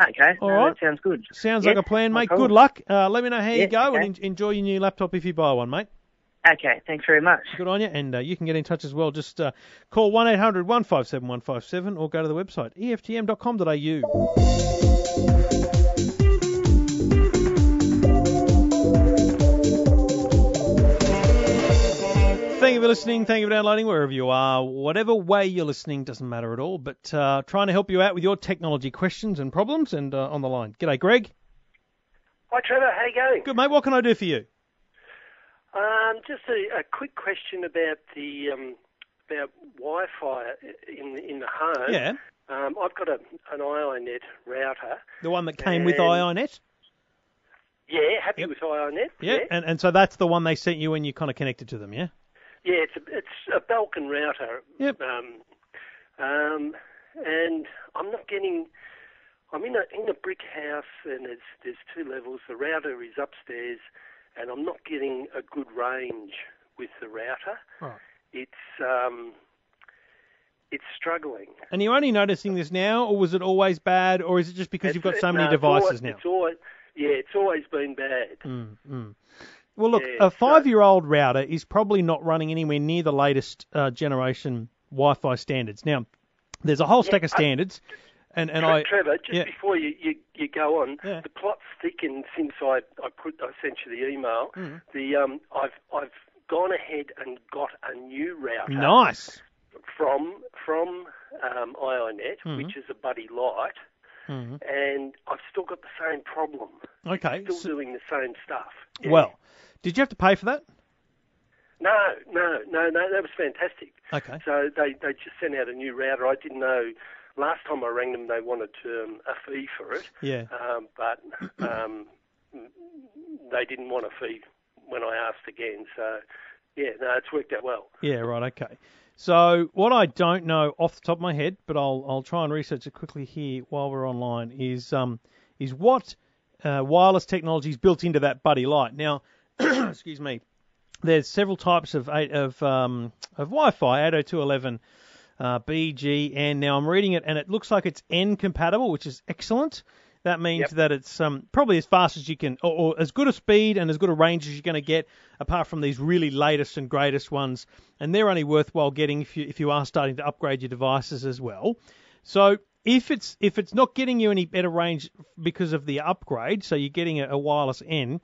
Okay.
All
no,
right.
That sounds good.
Sounds
Yeah,
like a plan, mate. Good luck. Uh, let me know how you
Yeah,
go and
okay.
en- enjoy your new laptop if you buy one, mate.
Okay. Thanks very much.
Good on you. And uh, you can get in touch as well. Just uh, call 1 800 157 157 or go to the website eftm.com.au. for listening. Thank you for downloading wherever you are. Whatever way you're listening doesn't matter at all. But uh, trying to help you out with your technology questions and problems. And uh, on the line, g'day, Greg.
Hi Trevor, how you going?
Good mate. What can I do for you?
Um, just a, a quick question about the um, about Wi-Fi in in the home.
Yeah,
Um, I've got a, an iiNet router.
the one that came with iiNet.
Yeah, happy
Yep.
with iiNet.
Yeah, and and so that's the one they sent you when you kind of connected to them. Yeah.
Yeah, it's a, it's a Belkin router.
Yep.
Um, um, and I'm not getting. I'm in a in a brick house, and there's there's two levels. The router is upstairs, and I'm not getting a good range with the router.
Right.
It's um, it's struggling.
And you're only noticing this now, or was it always bad, or is it just because you've got
It's-
so many
no, it's
devices
always,
now?
It's always, yeah, it's always been bad.
Mm, mm. Well, look,
Yeah,
a five-year-old router is probably not running anywhere near the latest uh, generation Wi-Fi standards. Now, there's a whole stack of
I-
standards, and and
Tre-
I
Trevor, just
yeah.
before you, you, you go on,
Yeah.
the plot's thickened since I, I put I sent you the email.
Mm.
The um I've I've gone ahead and got a new router
nice.
from from um, iiNet,
Mhm.
which is a Budii Lite,
Mhm.
and I've still got the same problem.
Okay.
Still
so-
doing the same stuff. Yeah.
well, did you have to pay for that?
no, no, no, no, that was fantastic.
Okay.
So they they just sent out a new router. I didn't know. Last time I rang them, they wanted um, a fee for it.
Yeah.
um, but um, they didn't want a fee when I asked again. So, yeah, no, it's worked out well.
Yeah, right, okay. So what I don't know off the top of my head, but I'll I'll try and research it quickly here while we're online, is um is what uh, wireless technology is built into that Budii Lite. Now, excuse me, there's several types of eight, of um of Wi-Fi, 802.11, uh, B, G, N. Now I'm reading it and it looks like it's N compatible, which is excellent. That means
Yep.
that it's um, probably as fast as you can, or, or as good a speed and as good a range as you're going to get, apart from these really latest and greatest ones. And they're only worthwhile getting if you if you are starting to upgrade your devices as well. So if it's if it's not getting you any better range because of the upgrade, so you're getting a, a wireless N,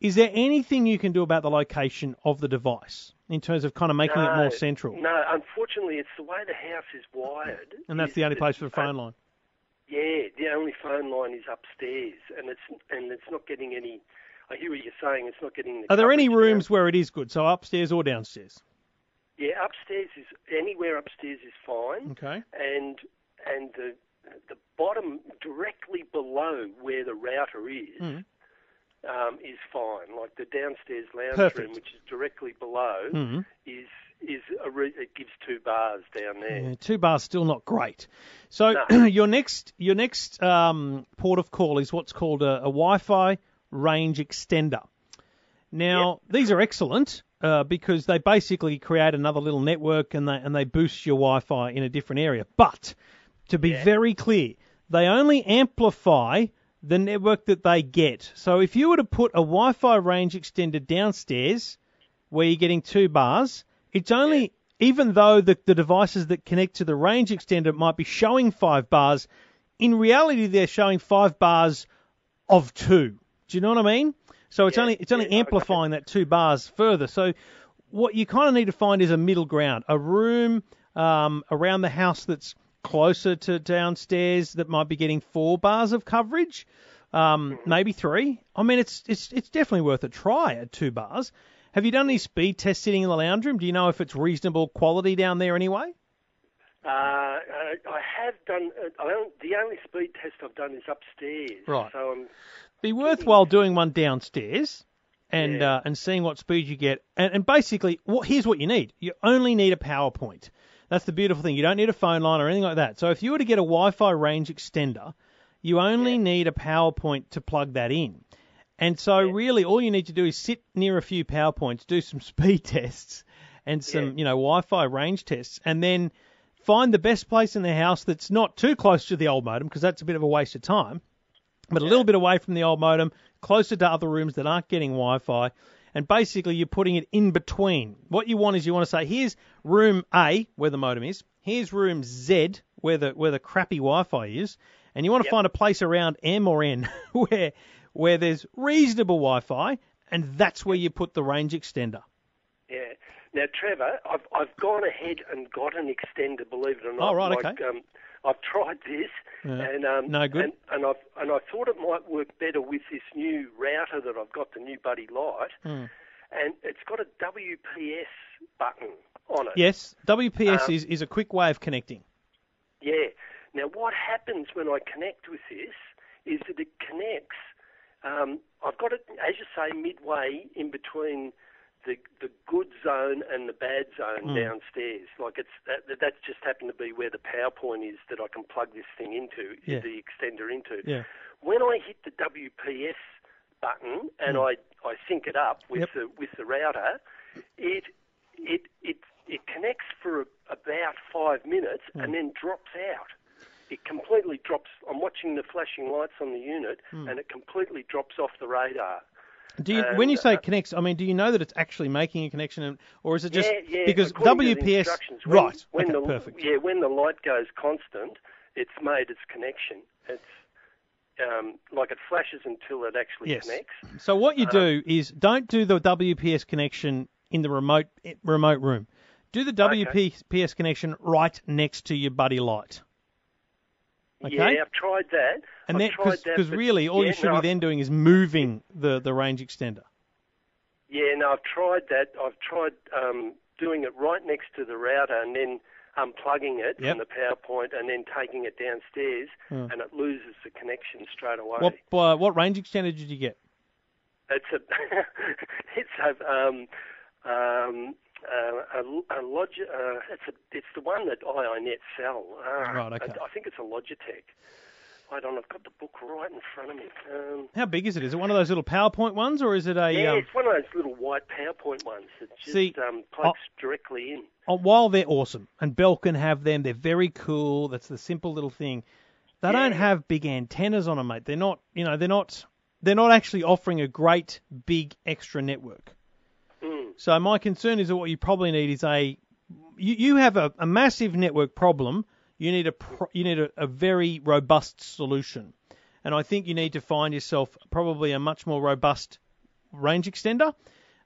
is there anything you can do about the location of the device in terms of kind of making it more central?
No, unfortunately, it's the way the house is wired.
And that's the only place for the phone line.
Yeah, the only phone line is upstairs, and it's and it's not getting any. I hear what you're saying. It's not getting. The
Are there any rooms where it is good? So upstairs or downstairs?
Yeah, upstairs is anywhere upstairs is fine.
Okay.
and and the the bottom directly below where the router is
Mm.
um, is fine. Like the downstairs lounge
Perfect.
room, which is directly below,
Mm.
is is a re- it gives two bars down there.
Yeah, two bars still not great. So
No.
your next your next um, port of call is what's called a, a Wi-Fi range extender. Now these are excellent uh, because they basically create another little network and they and they boost your Wi-Fi in a different area. But to be very clear, they only amplify the network that they get. So if you were to put a Wi-Fi range extender downstairs where you're getting two bars, it's only even though the, the devices that connect to the range extender might be showing five bars, in reality they're showing five bars of two. Do you know what I mean? So it's
Yeah,
only it's only
yeah,
amplifying that two bars further. So what you kind of need to find is a middle ground, a room um, around the house that's closer to downstairs that might be getting four bars of coverage, um,
Mm-hmm.
maybe three. I mean, it's it's it's definitely worth a try at two bars. Have you done any speed tests sitting in the lounge room? Do you know if it's reasonable quality down there anyway?
Uh, I, I have done. Uh, I the only speed test I've done is upstairs.
Right.
So I'm.
be worthwhile doing one downstairs and
Yeah.
uh, and seeing what speed you get. And, and basically, what, here's what you need: you only need a PowerPoint. That's the beautiful thing. You don't need a phone line or anything like that. So if you were to get a Wi-Fi range extender, you only need a PowerPoint to plug that in. And so really, all you need to do is sit near a few PowerPoints, do some speed tests and some you know Wi-Fi range tests, and then find the best place in the house that's not too close to the old modem because that's a bit of a waste of time but a little bit away from the old modem, closer to other rooms that aren't getting Wi-Fi, and basically you're putting it in between. What you want is you want to say, here's room A where the modem is, here's room Z where the where the crappy Wi-Fi is, and you want to find a place around M or N where where there's reasonable Wi-Fi, and that's where you put the range extender.
Yeah. Now, Trevor, I've I've gone ahead and got an extender. Believe it or not.
Oh, right,
like,
okay.
Um, I've tried this,
Yeah.
and um,
No good?
And, and I and I thought it might work better with this new router that I've got, the new Budii Lite,
Hmm.
and it's got a WPS button on it.
Yes, WPS
Um,
is, is a quick way of connecting.
Yeah. Now, what happens when I connect with this is that it connects. Um, I've got it, as you say, midway in between the the good zone and the bad zone
Mm.
downstairs. Like it's that, that- that's just happened to be where the PowerPoint is that I can plug this thing into,
Yeah.
the extender into.
Yeah.
When I hit the WPS button and I, I sync it up with
Yep.
the with the router, it it it it connects for a, about five minutes
Hmm.
and then drops out. It completely drops. I'm watching the flashing lights on the unit,
Hmm.
and it completely drops off the radar.
Do you,
And,
when you say
uh,
connects, I mean, do you know that it's actually making a connection, and- or is it just
yeah, yeah,
because
according to the
WPS?
when,
right.
When
okay,
the,
perfect.
Yeah, when the light goes constant, it's made its connection. It's um, like it flashes until it actually
Yes.
connects.
So what you
Uh,
do is don't do the WPS connection in the remote remote room. Do the WPS connection right next to your Budii Lite. Okay.
Yeah, I've tried that.
and
I've that,
because really all
yeah,
you should
no,
be then doing is moving the the range extender.
Yeah, no, I've tried that. I've tried um, doing it right next to the router and then unplugging it
Yep.
from the PowerPoint and then taking it downstairs,
Hmm.
and it loses the connection straight away.
What uh, what range extender did you get?
It's a it's a um, um, uh, a, a Log, uh, it's a it's the one that iiNet sell. Ah,
Right, okay.
I, I think it's a Logitech. Hold on, I've got the book right in front of me. Um,
How big is it? Is it one of those little PowerPoint ones, or is it a?
yeah,
um,
it's one of those little white PowerPoint ones that just
See,
um, plugs directly in.
oh, while they're awesome, and Belkin have them, they're very cool. That's the simple little thing. They don't have big antennas on them, mate. They're not, you know, they're not, they're not actually offering a great big extra network. So my concern is that what you probably need is a, you, you have a, a massive network problem. You need a pro, you need a, a very robust solution, and I think you need to find yourself probably a much more robust range extender.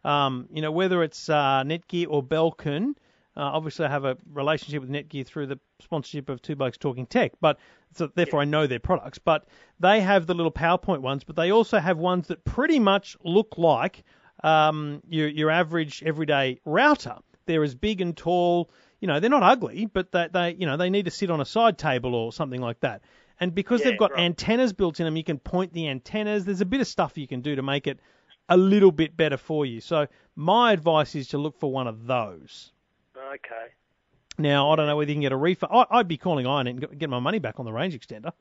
Um, you know, whether it's uh, Netgear or Belkin. Uh, obviously, I have a relationship with Netgear through the sponsorship of Two Blokes Talking Tech, but so therefore I know their products. But they have the little PowerPoint ones, but they also have ones that pretty much look like um, your your average everyday router. They're as big and tall. You know, they're not ugly, but they, they you know they need to sit on a side table or something like that. And because
Yeah,
they've got
right.
antennas built in them, you can point the antennas. There's a bit of stuff you can do to make it a little bit better for you. So my advice is to look for one of those.
Okay.
Now I don't know whether you can get a refund. I, I'd be calling Iron and get my money back on the range extender.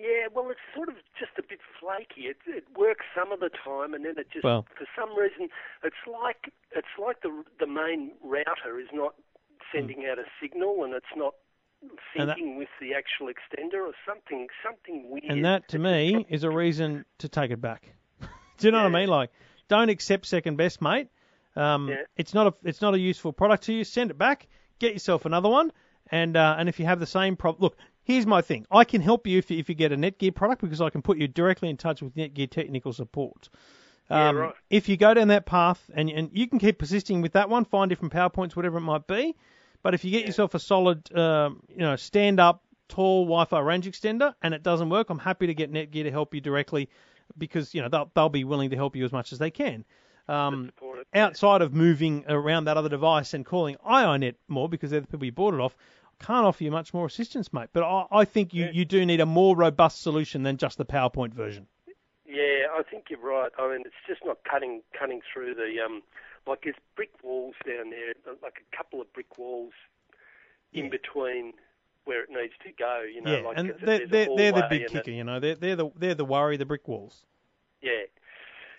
Yeah, well, it's sort of just a bit flaky. It, it works some of the time, and then it just,
Well-
for some reason, it's like it's like the the main router is not sending out a signal, and it's not syncing with the actual extender, or something something weird.
And that to me is a reason to take it back. Do you know what I mean? Like, don't accept second best, mate. Um,
Yeah.
It's not a it's not a useful product to you. Send it back. Get yourself another one. And uh, and if you have the same problem, look. Here's my thing. I can help you if you, if you get a Netgear product because I can put you directly in touch with Netgear technical support.
Yeah,
Um,
right.
If you go down that path and and you can keep persisting with that one, find different PowerPoints, whatever it might be. But if you get yourself a solid, um, you know, stand-up, tall Wi-Fi range extender, and it doesn't work, I'm happy to get Netgear to help you directly, because you know they'll they'll be willing to help you as much as they can. Um, outside of moving around that other device and calling iiNet more because they're the people you bought it off, can't offer you much more assistance, mate. But I, I think you, you do need a more robust solution than just the PowerPoint version.
Yeah, I think you're right. I mean, it's just not cutting cutting through the um, like there's brick walls down there, like a couple of brick walls in between where it needs to go. You know,
yeah,
like
and they're, they're, they're the big kicker, you know. They're, they're, the, they're the worry, the brick walls.
Yeah,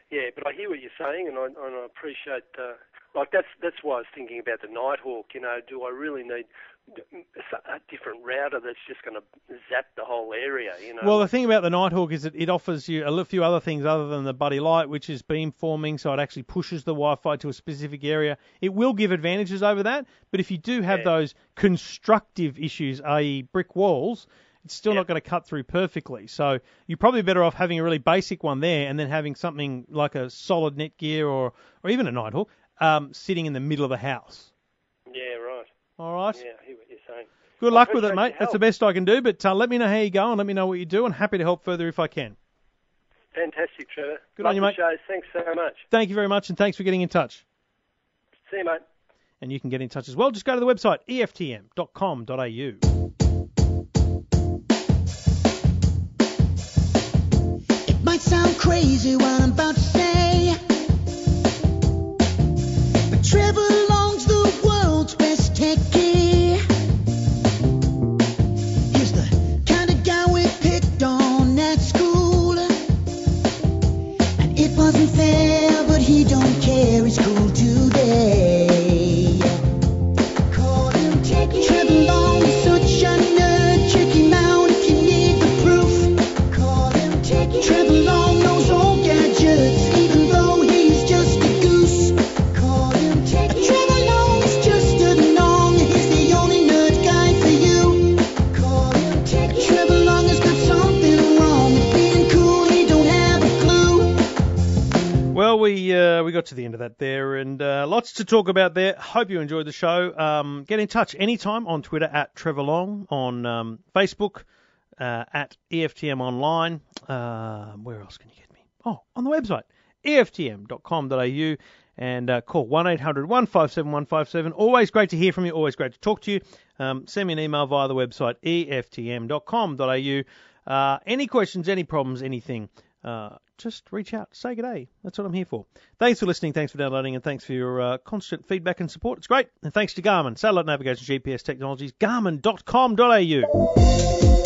yeah, but I hear what you're saying, and I, and I appreciate. Uh, like that's that's why I was thinking about the Nighthawk. You know, do I really need a different router that's just going to zap the whole area? You know.
Well, the thing about the Nighthawk is that it offers you a few other things other than the Budii Lite, which is beamforming, so it actually pushes the Wi-Fi to a specific area. It will give advantages over that, but if you do have
Yeah.
those constructive issues, i.e., brick walls, it's still not going to cut through perfectly. So you're probably better off having a really basic one there, and then having something like a solid Netgear or or even a Nighthawk um, sitting in the middle of the house.
yeah, right.
All right.
Yeah, I hear what you're saying.
Good luck with it, mate. That's the best I can do. But uh, let me know how you go and let me know what you do, and happy to help further if I can.
Fantastic, Trevor.
Good
Love
on you, mate.
Show. Thanks so much.
Thank you very much, and thanks for getting in touch.
See you, mate.
And you can get in touch as well. Just go to the website eftm.com.au.
It might sound crazy what I'm about to say, but Trevor
to talk about there. Hope you enjoyed the show. Um, get in touch anytime on Twitter at Trevor Long, on um, Facebook uh, at EFTM Online. Uh, where else can you get me? Oh, on the website EFTM.com.au and uh, call 1 800 157 157. Always great to hear from you, always great to talk to you. Um, send me an email via the website EFTM.com.au. Uh, any questions, any problems, anything, uh, just reach out. Say good day. That's what I'm here for. Thanks for listening. Thanks for downloading. And thanks for your uh, constant feedback and support. It's great. And thanks to Garmin, satellite navigation, GPS technologies, garmin.com.au.